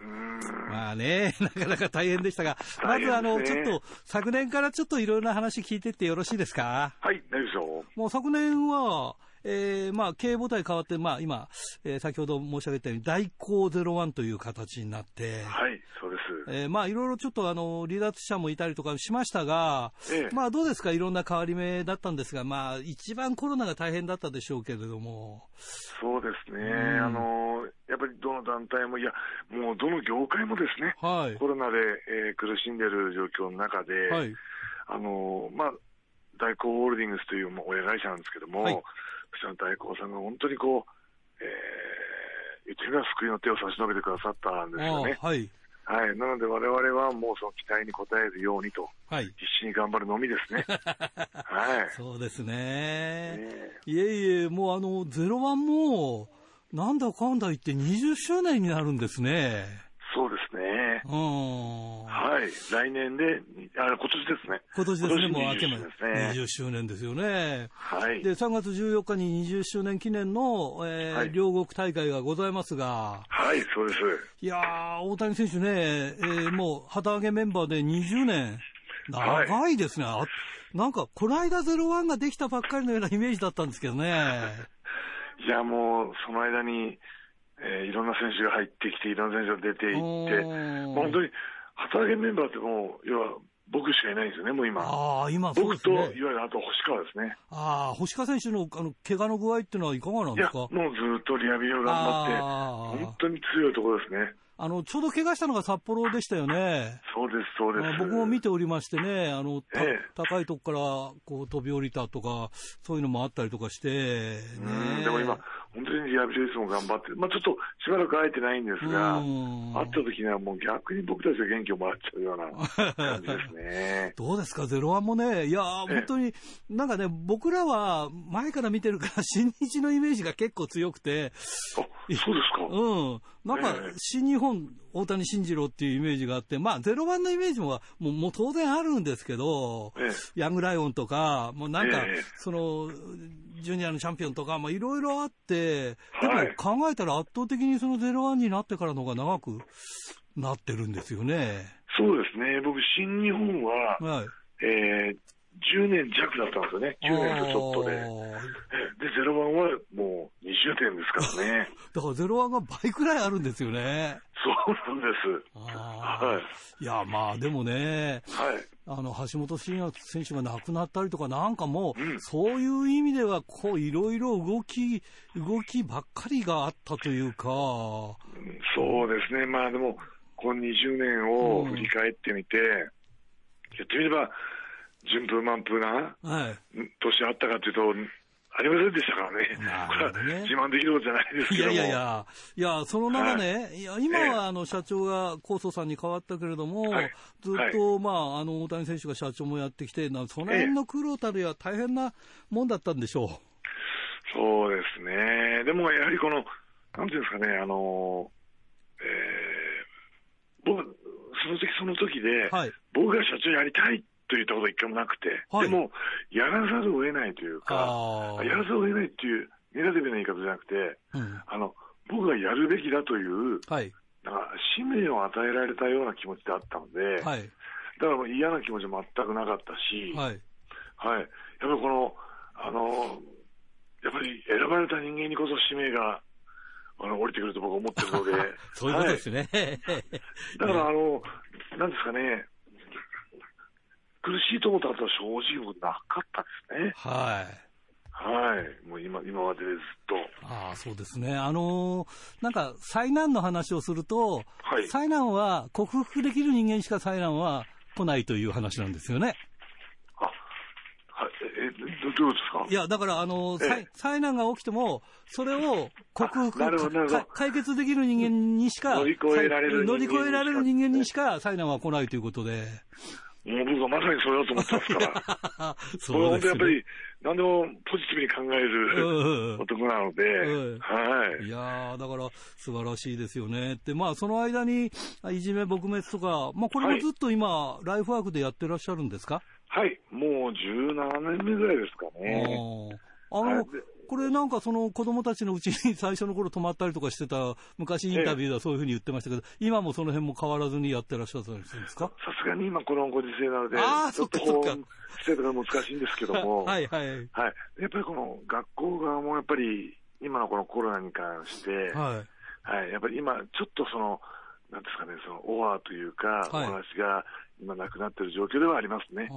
まあね、なかなか大変でしたが、ね、まずあの、ちょっと、昨年からちょっといろいろな話聞いてってよろしいですか？はい、大丈夫もう昨年は、えー、まあ、経営母体変わって、まあ、今、えー、先ほど申し上げたように、代行01という形になって、はい、そうです。えー、まあ、いろいろちょっと、あの、離脱者もいたりとかしましたが、ええ、まあ、どうですか、いろんな変わり目だったんですが、まあ、一番コロナが大変だったでしょうけれども。そうですね、うん、あの、やっぱりどの団体も、いや、もうどの業界もですね、はい、コロナで、えー、苦しんでる状況の中で、はい、あの、まあ、大光ホールディングスという親会社なんですけども、はいの大光さんが本当にこう、えー、言ってみれば救いの手を差し伸べてくださったんですよね。はい。はい。なので我々はもうその期待に応えるようにと、はい、必死に頑張るのみですね。はい。そうですね。ねいえいえ、もうあの、ゼロワンも、なんだかんだ言って20周年になるんですね。そうですね。うん。はい。来年で、あ、今年ですね。今年ですね、もう明けまで。20周年ですよね。はい。で、3月14日に20周年記念の、えー、はい、両国大会がございますが。はい、そうです。いやー、大谷選手ね、えー、もう、旗揚げメンバーで20年。長いですね。はい、なんか、この間01ができたばっかりのようなイメージだったんですけどね。いや、もう、その間に、えー、いろんな選手が入ってきて、いろんな選手が出ていって、本当に働けメンバーってもう、要は僕しかいないんですよね、もう今。ああ、今、ね、僕と、いわゆるあと星川ですね。ああ、星川選手の、あの、怪我の具合っていうのはいかがなんですか？もうずっとリハビリを頑張って、本当に強いところですね。あの、ちょうど怪我したのが札幌でしたよね。そうです、そうです。僕も見ておりましてね、あの、ええ、高いとこからこう飛び降りたとか、そういうのもあったりとかして、ね、でも今、本当にリハビリレーションも頑張って、まあちょっとしばらく会えてないんですが、会った時にはもう逆に僕たちが元気をもらっちゃうような感じですね。どうですか、ゼロワンもね、いや本当に、なんかね、僕らは前から見てるから、新日のイメージが結構強くて、あ、そうですか。うん。なんか、新日本、大谷慎次郎っていうイメージがあって、まあ、ゼロ番のイメージももうもう当然あるんですけど、ええ、ヤングライオンとか、もうなんか、え、その、ジュニアのチャンピオンとか、まあ、いろいろあって、でも考えたら圧倒的にそのゼロワンになってからの方が長くなってるんですよね。そうですね。僕、新日本は、はい、えー、10年弱だったんですよね。10年とちょっとで。で、ゼロワンはもう20年ですからね。だからゼロワンが倍くらいあるんですよね。そうなんです。はい。いや、まあでもね、はい。あの、橋本真也選手が亡くなったりとか、なんかもう、うん、そういう意味では、こう、いろいろ動き、動きばっかりがあったというか。そうですね。まあでも、この20年を振り返ってみて、うん、言ってみれば、順風満風な、はい、年あったかというと、ありませんでしたからね。これは自慢できることじゃないですけどいやいやいや、いや、その中ね、はい、いや今はあの社長が高祖さんに変わったけれども、はい、ずっと、はい、まあ、あの、大谷選手が社長もやってきて、その辺の苦労たるや大変なもんだったんでしょう。そうですね。でもやはりこの、なんていうんですかね、あの、えー、僕、その時その時で、はい、僕が社長やりたいと言ったことは一回もなくて、はい、でも、やらざるを得ないというか、やらざるを得ないっていうネガティブな言い方じゃなくて、うん、あの僕がやるべきだという、はい、なんか使命を与えられたような気持ちであったので、はい、だから嫌な気持ち全くなかったし、はい、はい、やっぱりこの、あの、やっぱり選ばれた人間にこそ使命があの降りてくると僕は思ってるので、そういうことですね。はい、だから、あの、なんですかね、苦しいと思ったことは正直なかったですね。はい。はい。もう今、今までずっと。ああ、そうですね。あのー、なんか、災難の話をすると、はい、災難は克服できる人間しか災難は来ないという話なんですよね。あ、はい。え、どどういうことですか？いや、だから、あのー、災難が起きても、それを克服、解決できる人間にしか、乗り越えられる乗り越えられる人間にしか災難は来ないということで。もう僕はまさにそれだと思ってますから。そうね、本当やっぱり、何でもポジティブに考える男なので、はい。いやだから素晴らしいですよね。って、まあその間に、いじめ撲滅とか、まあこれもずっと今、はい、ライフワークでやってらっしゃるんですか？はい、もう17年目ぐらいですかね。あの、はい、これなんかその子供たちのうちに最初の頃泊まったりとかしてた、昔インタビューではそういうふうに言ってましたけど、ええ、今もその辺も変わらずにやってらっしゃったりするんですか？さすがに今このご時世なので、あちょっとこう、生徒が難しいんですけども、は いはい。はい。やっぱりこの学校側もやっぱり今のこのコロナに関して、はい。はい。やっぱり今ちょっとその、なんですかね、そのオファーというか、はい、お話が今なくなっている状況ではありますね。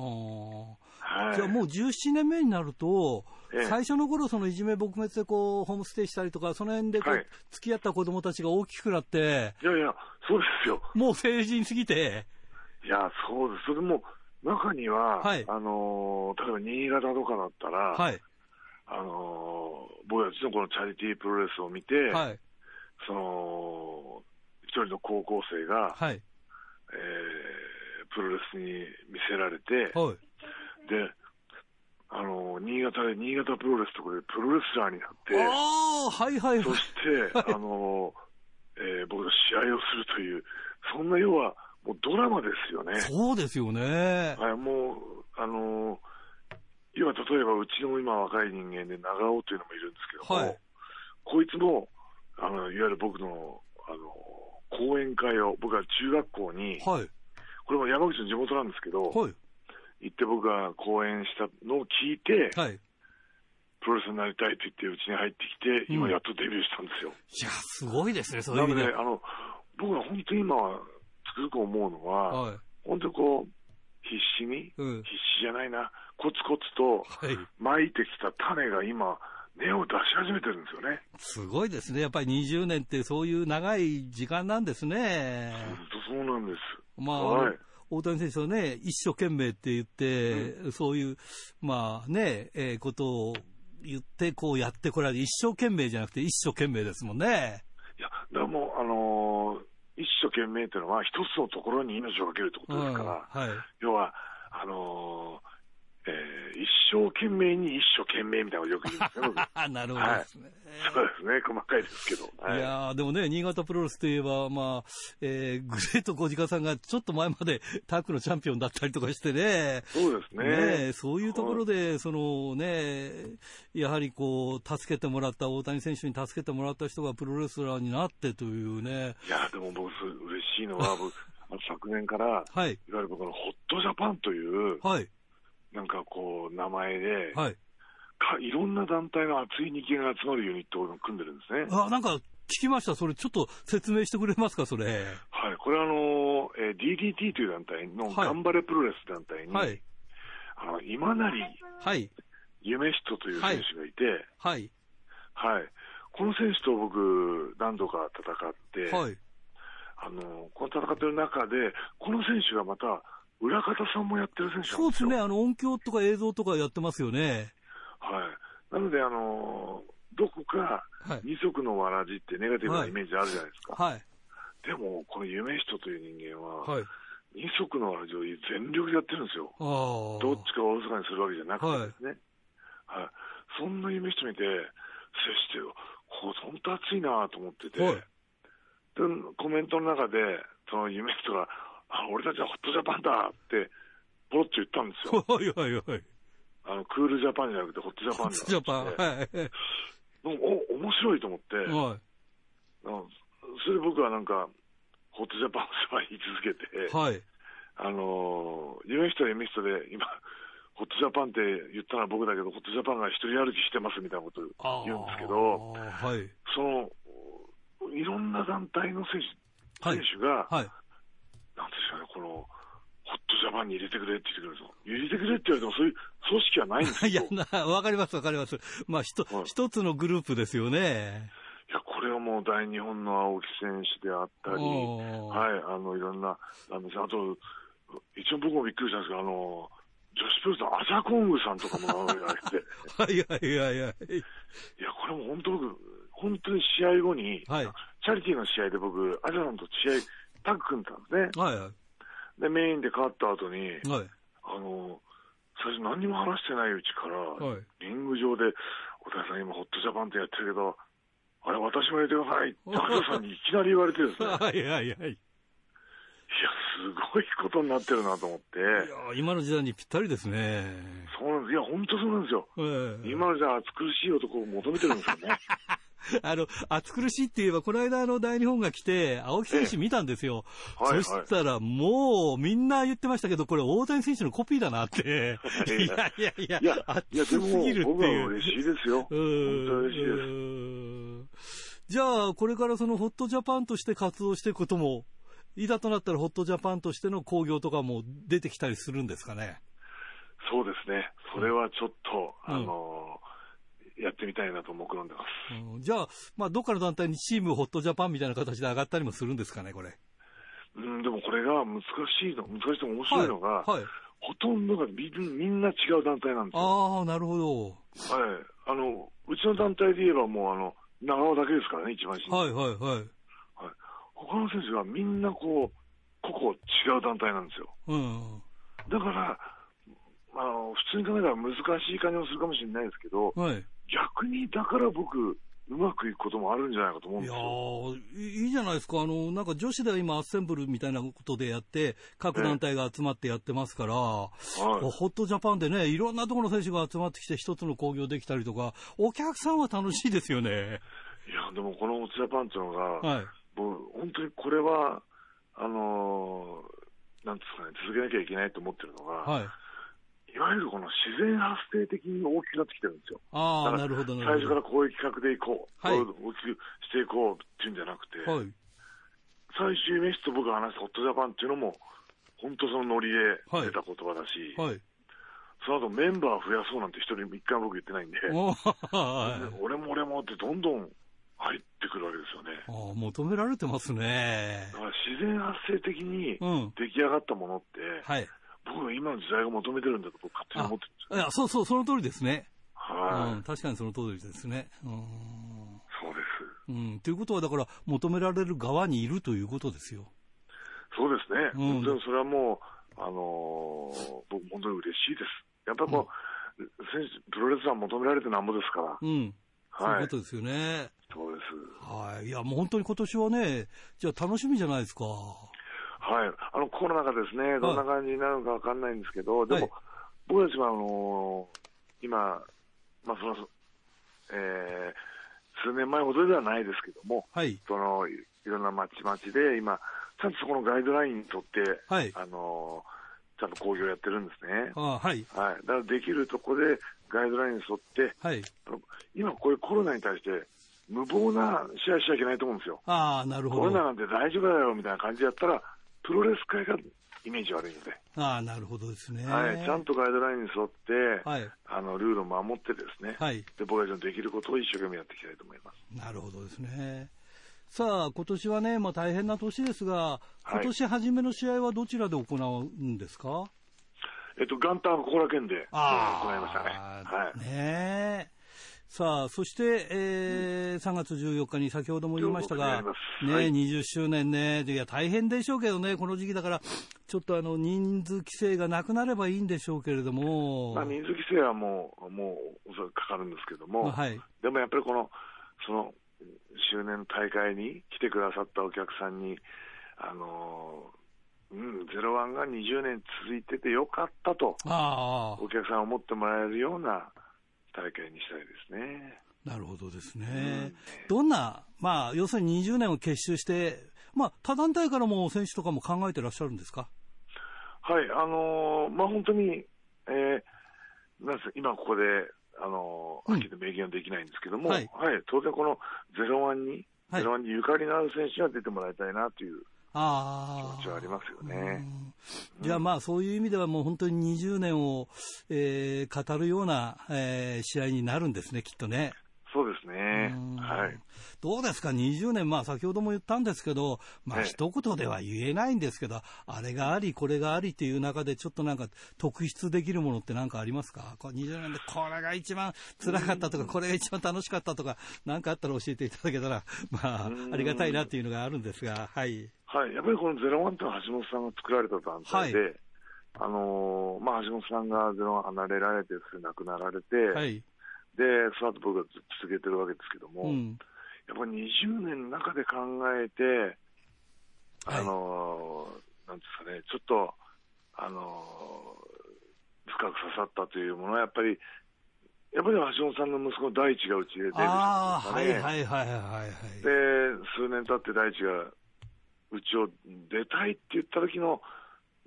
はい、じゃあもう17年目になると、ええ、最初の頃そのいじめ撲滅でこうホームステイしたりとか、その辺でこう、はい、付き合った子供たちが大きくなって、いやいや、そうですよ。もう成人すぎて。いや、そうです。それも、中には、はい、あの例えば新潟とかだったら、はい、あの僕たちのこのチャリティープロレスを見て、はい、その、一人の高校生が、はい、えー、プロレスに見せられて、はい、で、あの、新潟で新潟プロレスとかでプロレスラーになって、あはいはいはい、そして、あの、えー、僕が試合をするという、そんな要は、もうドラマですよね。そうですよね。はい、もう、あの、要は例えばうちの今若い人間で長尾というのもいるんですけども、はい、こいつも、あの、いわゆる僕の、あの、講演会を、僕は中学校に、はい、これも山口の地元なんですけど、はい、行って僕が講演したのを聞いて、はい、プロレスになりたいと言ってうちに入ってきて、今やっとデビューしたんですよ。いや、すごいですね、そういう意味で。なので、あの、僕は本当に今はつくづく思うのは、はい、本当にこう、必死に、うん、必死じゃないな、コツコツと巻いてきた種が今、根を出し始めてるんですよね。すごいですね。やっぱり20年ってそういう長い時間なんですね。そうなんです。まあ、はい、大谷選手はね、一生懸命って言って、うん、そういう、まあね、えー、ことを言って、こうやってこられる、一生懸命じゃなくて一生懸命ですもんね。いや、でも、あのー、一生懸命っていうのは、一つのところに命をかけるってことですから、うんはい、要は、あのーえー、一生懸命に一生懸命みたいなことよく言うんですね、なるほどですね、はい、そうですね、細かいですけど。はい、いやでもね、新潟プロレスといえば、まあ、えー、グレート小鹿さんがちょっと前まで タッグのチャンピオンだったりとかしてね。そうですね。ねそういうところで、そのね、やはりこう、助けてもらった、大谷選手に助けてもらった人がプロレスラーになってというね。いや、でも僕、嬉しいのは、僕、昨年から、はい、いわゆるこのホットジャパンという、はい。なんかこう、名前で、はい。かいろんな団体の熱い人間が集まるユニットを組んでるんですね。あ、なんか聞きました。それちょっと説明してくれますか、それ。はい。これあの、えー、DDT という団体の、頑張れプロレス団体に、はい。あの、今成、はい。夢人という選手がいて、はい。はい。この選手と僕、何度か戦って、はい。あの、この戦ってる中で、この選手がまた、裏方さんもやってる選手そうですね、あの音響とか映像とかやってますよね。はい。なので、あのどこか二足のわらじってネガティブなイメージあるじゃないですか。はい、でも、この夢人という人間は、はい二足のわらじを全力でやってるんですよ。どっちかをおろそかにするわけじゃなくてですね。はい、はい、そんな夢人見て、接して、こう、本当熱いなと思ってて、はい、で、コメントの中で、その夢人が、あ、俺たちはホットジャパンだって、ポロッと言ったんですよ。はいはいはい。あの、クールジャパンじゃなくてホットジャパンだホットジャパン。はい。お、面白いと思って、はい。それで僕はなんか、ホットジャパンを言い続けて、はい。あの、夢人は夢人で、今、ホットジャパンって言ったのは僕だけど、ホットジャパンが一人歩きしてますみたいなこと言うんですけど、はい、その、いろんな団体の選手,、選手が、はい、なんですかね、この、ホットジャパンに入れてくれって言ってくれると。入れてくれって言われても、そういう組織はないんですよ。いや、わかります、わかります。まあ、ひと、はい、一つのグループですよね。いや、これはもう大日本の青木選手であったり、はい、あの、いろんな、あの、あと、一応僕もびっくりしたんですけど、あの、女子プロレスのアジャコングさんとかも名前が入って。はいはいはいはい。いや、これも本当僕、本当に試合後に、はい、チャリティーの試合で僕、アジャさんと試合タッグ組んだんですね。はいはい。で、メインで勝った後に、はい、あの、最初何にも話してないうちから、はい、リング上で、小田さん今ホットジャパンってやってるけど、あれ私も入れてくださいって、さんにいきなり言われてですね。はいはいはい。いや、すごいことになってるなと思って。いや、今の時代にぴったりですね。そうなんです。いや、本当そうなんですよ。えー、今の時代、暑苦しい男を求めてるんですよね。あの、暑苦しいって言えば、この間、あの、大日本が来て、青木選手見たんですよ。はいはい、そしたら、もう、みんな言ってましたけど、これ、大谷選手のコピーだなって。いやいやいや、いや暑すぎるっていう。僕は嬉しいですよ。本当嬉しいです。じゃあ、これからそのホットジャパンとして活動していくことも、いざとなったらホットジャパンとしての興行とかも出てきたりするんですかね。そうですね。それはちょっと、うん、あのやってみたいなと目論んでます。うん、じゃあ、まあ、どっかの団体にチームホットジャパンみたいな形で上がったりもするんですかね、これ。うん、でもこれが難しいの、難しいと面白いのが、はい、はい、ほとんどがみみんな違う団体なんですよ。ああ、なるほど。はい。あの、うちの団体で言えばもう、あの、長尾だけですからね、一番新はいはいはい。はい。他の選手はみんなこう、個々違う団体なんですよ。うん。だから、あの、普通に考えたら難しい感じもするかもしれないですけど、はい、逆にだから僕、うまくいくこともあるんじゃないかと思うんですよ。いやいいじゃないですか。あの、なんか女子では今、アッセンブルみたいなことでやって、各団体が集まってやってますから、はい、ホットジャパンでね、いろんなところの選手が集まってきて一つの興行できたりとか、お客さんは楽しいですよね。いや、でもこのホットジャパンっていうのが、はい、もう本当にこれは、あのー、なんですかね、続けなきゃいけないと思ってるのが、はいいわゆるこの自然発生的に大きくなってきてるんですよ。ああ、なるほど、最初からこういう企画でいこう、はい、大きくしていこうっていうんじゃなくて、はい、最終メッシと僕が話したホットジャパンっていうのも、本当そのノリで出た言葉だし、はい、その後メンバー増やそうなんて一人一回僕言ってないんで、俺も俺もってどんどん入ってくるわけですよね。ああ、求められてますね。だから自然発生的に出来上がったものって、うん、はい。僕は今の時代が求めてるんだと僕勝手に思ってるんですよ。いや、そうそう、その通りですね。はい、うん。確かにその通りですね。うん。そうです。うん。ということは、だから、求められる側にいるということですよ。そうですね。うん、それはもう、あのー、僕、本当に嬉しいです。やっぱりこう、うん、選手、プロレスラー求められてなんぼですから。うん。はい、そういうことですよね。そうです。はい。いや、もう本当に今年はね、じゃあ楽しみじゃないですか。はい、あのコロナ禍ですね、どんな感じになるのか分かんないんですけど、はい、でも、僕たちはあのー、今、まあそのえー、数年前ほどではないですけども、はい、そのいろんな町々で今、ちゃんとそこのガイドラインにとって、はい、あのー、ちゃんと工業やってるんですね。あはい、はい、だからできるとこでガイドラインに沿って、はい、あの今、こういうコロナに対して、無謀な試合しちゃいけないと思うんですよ。あなるほど。コロナなんて大丈夫だよみたいな感じでやったら、プロレス界がイメージ悪いので。ああ、なるほどですね。はい。ちゃんとガイドラインに沿って、はい、あの、ルールを守ってですね。はい。で、僕たちのできることを一生懸命やっていきたいと思います。なるほどですね。さあ、今年はね、まあ大変な年ですが、今年初めの試合はどちらで行うんですか、はい、えっと、元旦、ここら県で、行いましたね。はい。ねさあ、そして、えー、3月14日に先ほども言いましたが、ね、はい、20周年ね、いや、大変でしょうけどね、この時期だから、ちょっとあの、人数規制がなくなればいいんでしょうけれども。まあ、人数規制はもう、もう、おそらくかかるんですけども、はい、でもやっぱりこの、その、周年大会に来てくださったお客さんに、あのー、うん、ゼロワンが20年続いててよかったと、お客さん思ってもらえるような大会にしたいですね。なるほどですね。うん、どんな、まあ、要するに20年を結集して、まあ、他団体からも選手とかも考えてらっしゃるんですか？はい、あのー、まあ、本当に、えー、なんせ今ここで、あのー、はっきり明言はできないんですけども、はい、はい、当然このゼロワンに、ゼロワンにゆかりのある選手には出てもらいたいなというあ気持ちはありますよね。じゃあまあそういう意味ではもう本当に20年を、えー、語るような、えー、試合になるんですね、きっとね。そうですね。はい。どうですか、20年、まあ先ほども言ったんですけど、まあ一言では言えないんですけど、あれがあり、これがありっていう中で、ちょっとなんか特筆できるものって何かありますか？こ20年でこれが一番辛かったとか、これが一番楽しかったとか、何かあったら教えていただけたら、まあ、ありがたいなっていうのがあるんですが、はい。はい、やっぱりこのゼロワンってのは橋本さんが作られた団体で、はい、あのー、まあ、橋本さんがゼロワン離れられて、亡くなられて、はい、で、その後僕は続けてるわけですけども、うん、やっぱり20年の中で考えて、あのー、なんですかね、ちょっと、あのー、深く刺さったというものは、やっぱり、やっぱり橋本さんの息子、大地がうちでデビューしたんですかね。はいはいはいはい、はい。で、数年経って大地がうちを出たいって言った時の、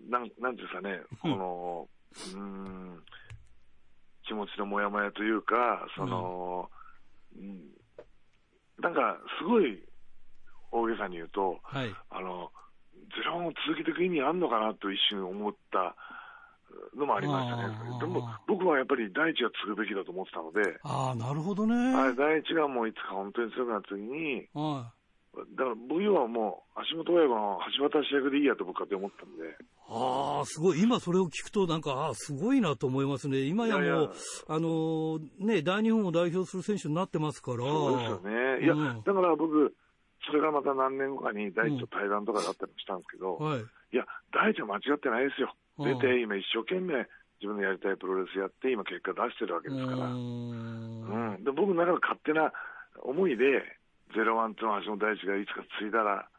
なんなんですかね、この、うん、気持ちのもやもやというか、その、うん、なんか、すごい大げさに言うと、はい、あの、ゼロを続けていく意味あるのかなと一瞬思ったのもありましたね。でも、僕はやっぱり第一が継ぐべきだと思ってたので、ああ、なるほどね。第一がもういつか本当に強くなった時に、はいだから僕はもう、橋本親子の橋渡し役でいいやと僕はって思ったんで。ああ、すごい。今それを聞くと、なんか、ああ、すごいなと思いますね。今やもう、いやいやあのー、ね、大日本を代表する選手になってますから。そうですよね。いや、うん、だから僕、それがまた何年後かに大地と対談とかだったりもしたんですけど、うんはい、いや、大地は間違ってないですよ。出て、今一生懸命自分のやりたいプロレスやって、今結果出してるわけですから。うん,、うん。で、僕の中で勝手な思いで、ゼロワンとの橋本大地がいつか継いだら、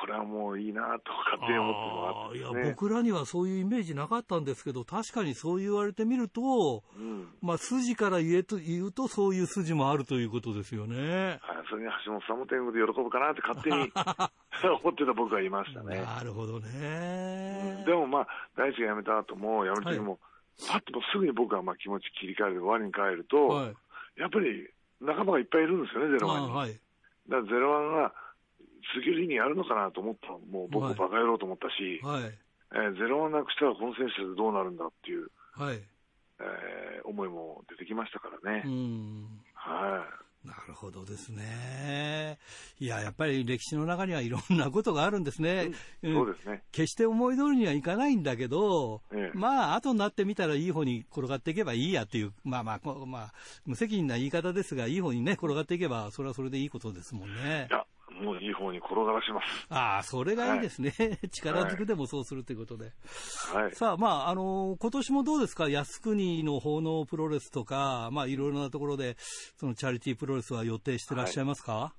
これはもういいなと勝手に思ってるのがあった、ね、いや、僕らにはそういうイメージなかったんですけど、確かにそう言われてみると、うん、まあ、筋から言えと言うと、そういう筋もあるということですよね。はい、それに橋本さんも天狗で喜ぶかなって勝手に 思ってた僕はいましたね。なるほどね。うん、でもまあ、大地が辞めた後も、辞める時も、はい、パッとすぐに僕はまあ気持ち切り替えて終わりに帰ると、はい、やっぱり仲間がいっぱいいるんですよね、ゼロワンに。はいだからゼロワンが続ける意味あるのかなと思ったもう僕バカ野郎と思ったし、はい、えー、ゼロワンなくしたらこの選手でどうなるんだっていう、はいえー、思いも出てきましたからね。はい、なるほどですね。いや、やっぱり歴史の中にはいろんなことがあるんですね。うん、そうですね。決して思い通りにはいかないんだけど、ええ、まあ、後になってみたらいい方に転がっていけばいいやっていう、まあまあ、まあ、無責任な言い方ですが、いい方にね、転がっていけば、それはそれでいいことですもんね。いや、もういい方に転がらします。ああ、それがいいですね。はい、力ずくでもそうするということで。はい。さあ、まあ、あのー、今年もどうですか？靖国の奉納プロレスとか、まあ、いろいろなところで、そのチャリティープロレスは予定してらっしゃいますか、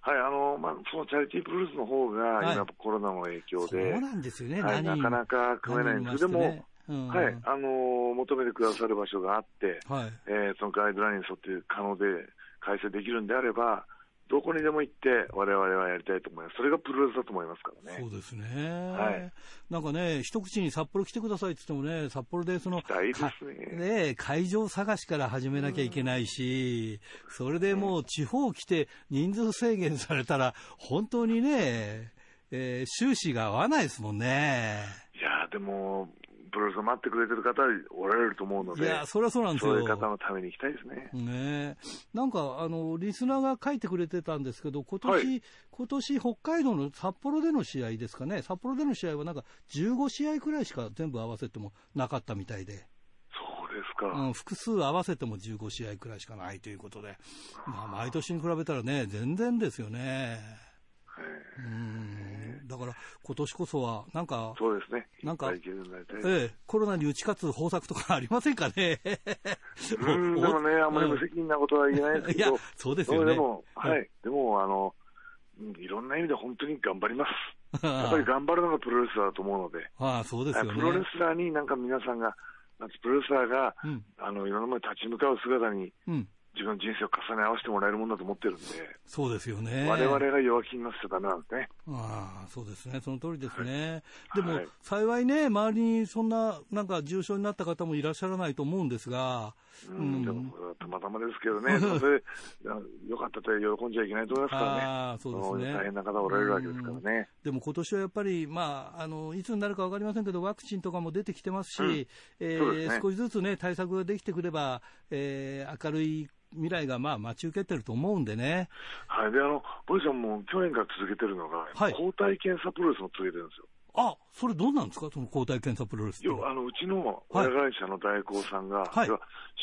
はい、あのまあ、そのチャリティープロレスの方が、今、コロナの影響で、そうなんですよね、はい、なかなか組めない。んですけど、も、うん、はい、あの求めてくださる場所があって、はい、えー、そのガイドラインに沿って可能で開催できるんであれば、どこにでも行って、われわれはやりたいと思います。それがプロレスだと思いますからね。そうですね。はい。なんかね、一口に札幌来てくださいって言ってもね、札幌でその、ねね、会場探しから始めなきゃいけないし、それでもう地方来て人数制限されたら、本当にね、えー、収支が合わないですもんね。いやでも、プロレスを待ってくれてる方おられると思うので、いや、それはそうなんですよ。そういう方のために行きたいですね。ねなんか、あの、リスナーが書いてくれてたんですけど、今年、はい、今年北海道の札幌での試合ですかね、札幌での試合はなんか15試合くらいしか全部合わせてもなかったみたいで。そうですか、うん、複数合わせても15試合くらいしかないということで、まあ、毎年に比べたらね、全然ですよね。うん。だから今年こそは、なんか、そうですね、なんか、ええ、コロナに打ち勝つ方策とかありませんかね？うんでもね、あんまり無責任なことは言えないですけど、いやそうですよね。でも、はい、でも、あの、いろんな意味で本当に頑張ります。やっぱり頑張るのがプロレスラーだと思うので、ああそうですよね、プロレスラーになんか皆さんが、プロレスラーが、うん、あのいろんなものに立ち向かう姿に、うん、自分の人生を重ね合わせてもらえるものだと思ってるんで、そうですよね。我々が弱気になっちゃダメなんですね。ああ、そうですね。その通りですね。はい、でも、はい、幸いね、周りにそんな、なんか重症になった方もいらっしゃらないと思うんですが、うん、でもたまたまですけどね、それよかったと喜んじゃいけないと思いますからね、あそうですね大変な方おられるわけですからね。でも今年はやっぱり、まあ、あのいつになるか分かりませんけど、ワクチンとかも出てきてますし、うん、えーね、少しずつね、対策ができてくれば、えー、明るい未来がまあ待ち受けてると思うんでね。はい。で、あの、ボイさんも去年から続けてるのが、はい、抗体検査プロレスも続けてるんですよ。あ、それどうなんですか？その抗体検査プロレス要あの、うちの親会社の大工さんが、はい、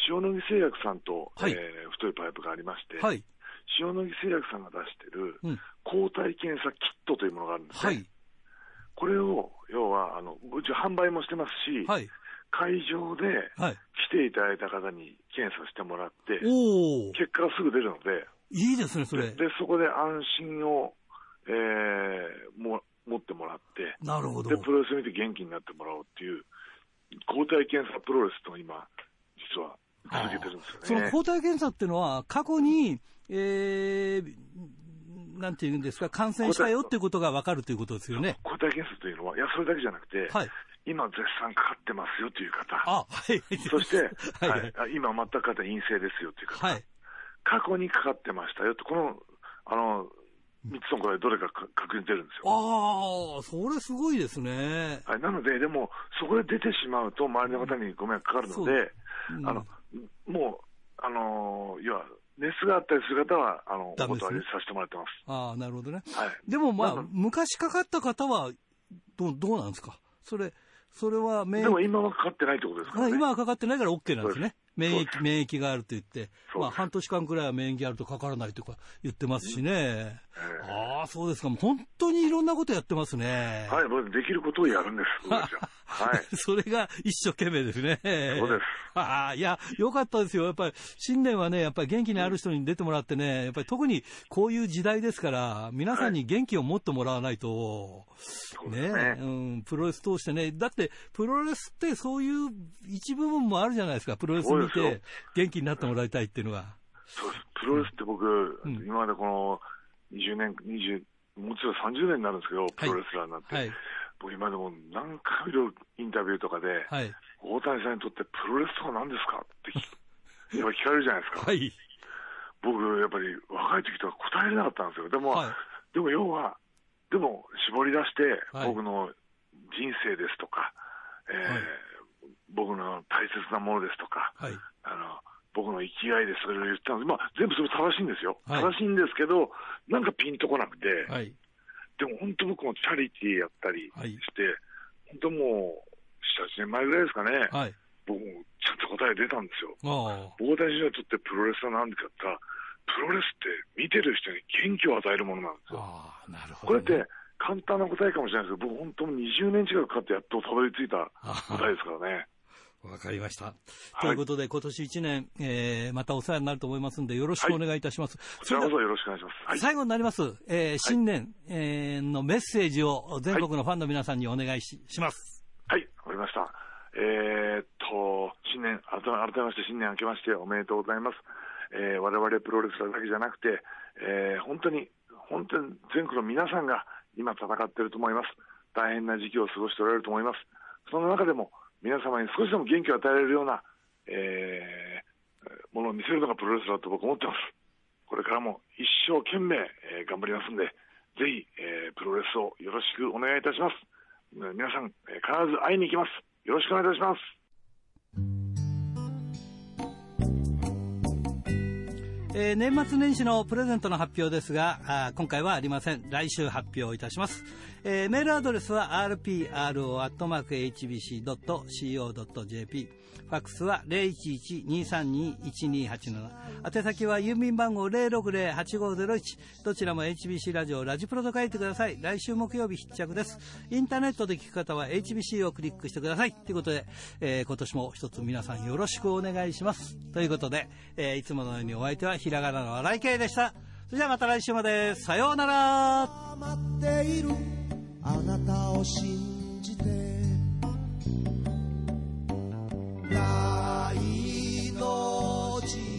塩野義製薬さんと、はい、えー、太いパイプがありまして、はい、塩野義製薬さんが出してる、抗体検査キットというものがあるんですね。はい、これを、要は、あの、うち販売もしてますし、はい、会場で来ていただいた方に検査してもらって、結果がすぐ出るので、いいですね、それ。で、そこで安心を、えー、も持ってもらって、なるほど。で、プロレス見て元気になってもらおうっていう、抗体検査プロレスと今、実は続けてるんですよね。その抗体検査っていうのは、過去に、えー、なんていうんですか、感染したよっていうことが分かるということですよね。抗体検査というのは、いや、それだけじゃなくて、はい、今絶賛かかってますよという方。あ、はい。そして、はい、はい、今全く方陰性ですよという方。はい。過去にかかってましたよと、この、あの、3つの答えどれか確認出るんですよ。ああ、それすごいですね。はい。なので、でも、そこで出てしまうと、周りの方にご迷惑かかるので、うん、あの、もう、あの、要は、熱があったりする方は、あの、お断りさせてもらってます。ああ、なるほどね。はい。でもまあ、昔かかった方は、どう、どうなんですか？それ、それは免疫。でも今はかかってないってことですか、ね、今はかかってないから OK なんですね。免疫、免疫があると言って、まあ半年間くらいは免疫あるとかからないとか言ってますしね。ああ、そうですか。もう本当にいろんなことやってますね。はい、できることをやるんです。はい。それが一生懸命ですね。そうです。ああ、いや、よかったですよ。やっぱり新年はね、やっぱり元気にある人に出てもらってね、やっぱり特にこういう時代ですから、皆さんに元気を持ってもらわないと、はい、ねね、うん、プロレス通してね、だってプロレスってそういう一部分もあるじゃないですか。プロレス見て元気になってもらいたいっていうのは。そうです。プロレスって僕、うん、今までこの20年、20、もちろん30年になるんですけど、プロレスラーになって。はいはい僕今でも何回もインタビューとかで、はい、大谷さんにとってプロレスとは何ですかって聞 聞かれるじゃないですか。はい、僕、やっぱり若い時とか答えれなかったんですよ。でも、はい、でも要は、でも絞り出して、僕の人生ですとか、えー、僕の大切なものですとか、あの僕の生きがいです、それを言ったんです。まあ、全部それ正しいんですよ。正しいんですけど、なんかピンとこなくて、でも本当僕もチャリティーやったりして、はい、本当もう、7、8年前ぐらいですかね、はい、僕もちゃんと答え出たんですよ。大谷選手にとってプロレスは何でかって言ったら、プロレスって見てる人に元気を与えるものなんですよ。なるほど、ね、これって簡単な答えかもしれないですけど、僕本当に20年近くかかってやっとたどり着いた答えですからね。わかりました。ということで、今年1年、えー、またお世話になると思いますんで、よろしくお願いいたします。はい、こちらこそよろしくお願いします。はい、最後になります、えー、新年、えー、のメッセージを全国のファンの皆さんにお願いしします。はい、わかりました。えー、っと、新年、改めまして新年明けましておめでとうございます。えー、我々プロレスラーだけじゃなくて、えー、本当に、本当に全国の皆さんが今戦っていると思います。大変な時期を過ごしておられると思います。その中でも、皆様に少しでも元気を与えられるような、えー、ものを見せるのがプロレスだと僕思ってます。これからも一生懸命、えー、頑張りますんで、ぜひ、えー、プロレスをよろしくお願いいたします。皆さん、必ず会いに行きます。よろしくお願いいたします。えー、年末年始のプレゼントの発表ですがあ今回はありません来週発表いたします、えー、メールアドレスは rpro.hbc.co.jp ファックスは011-232-1287。宛先は郵便番号060-8501。どちらも HBC ラジオ、ラジプロと書いてください。来週木曜日必着です。インターネットで聞く方は HBC をクリックしてください。ということで、えー、今年も一つ皆さんよろしくお願いします。ということで、えー、いつものようにお相手はひらがなの笑い系でした。それではまた来週まで、さようなら。待っている、あなたを信じて。大の字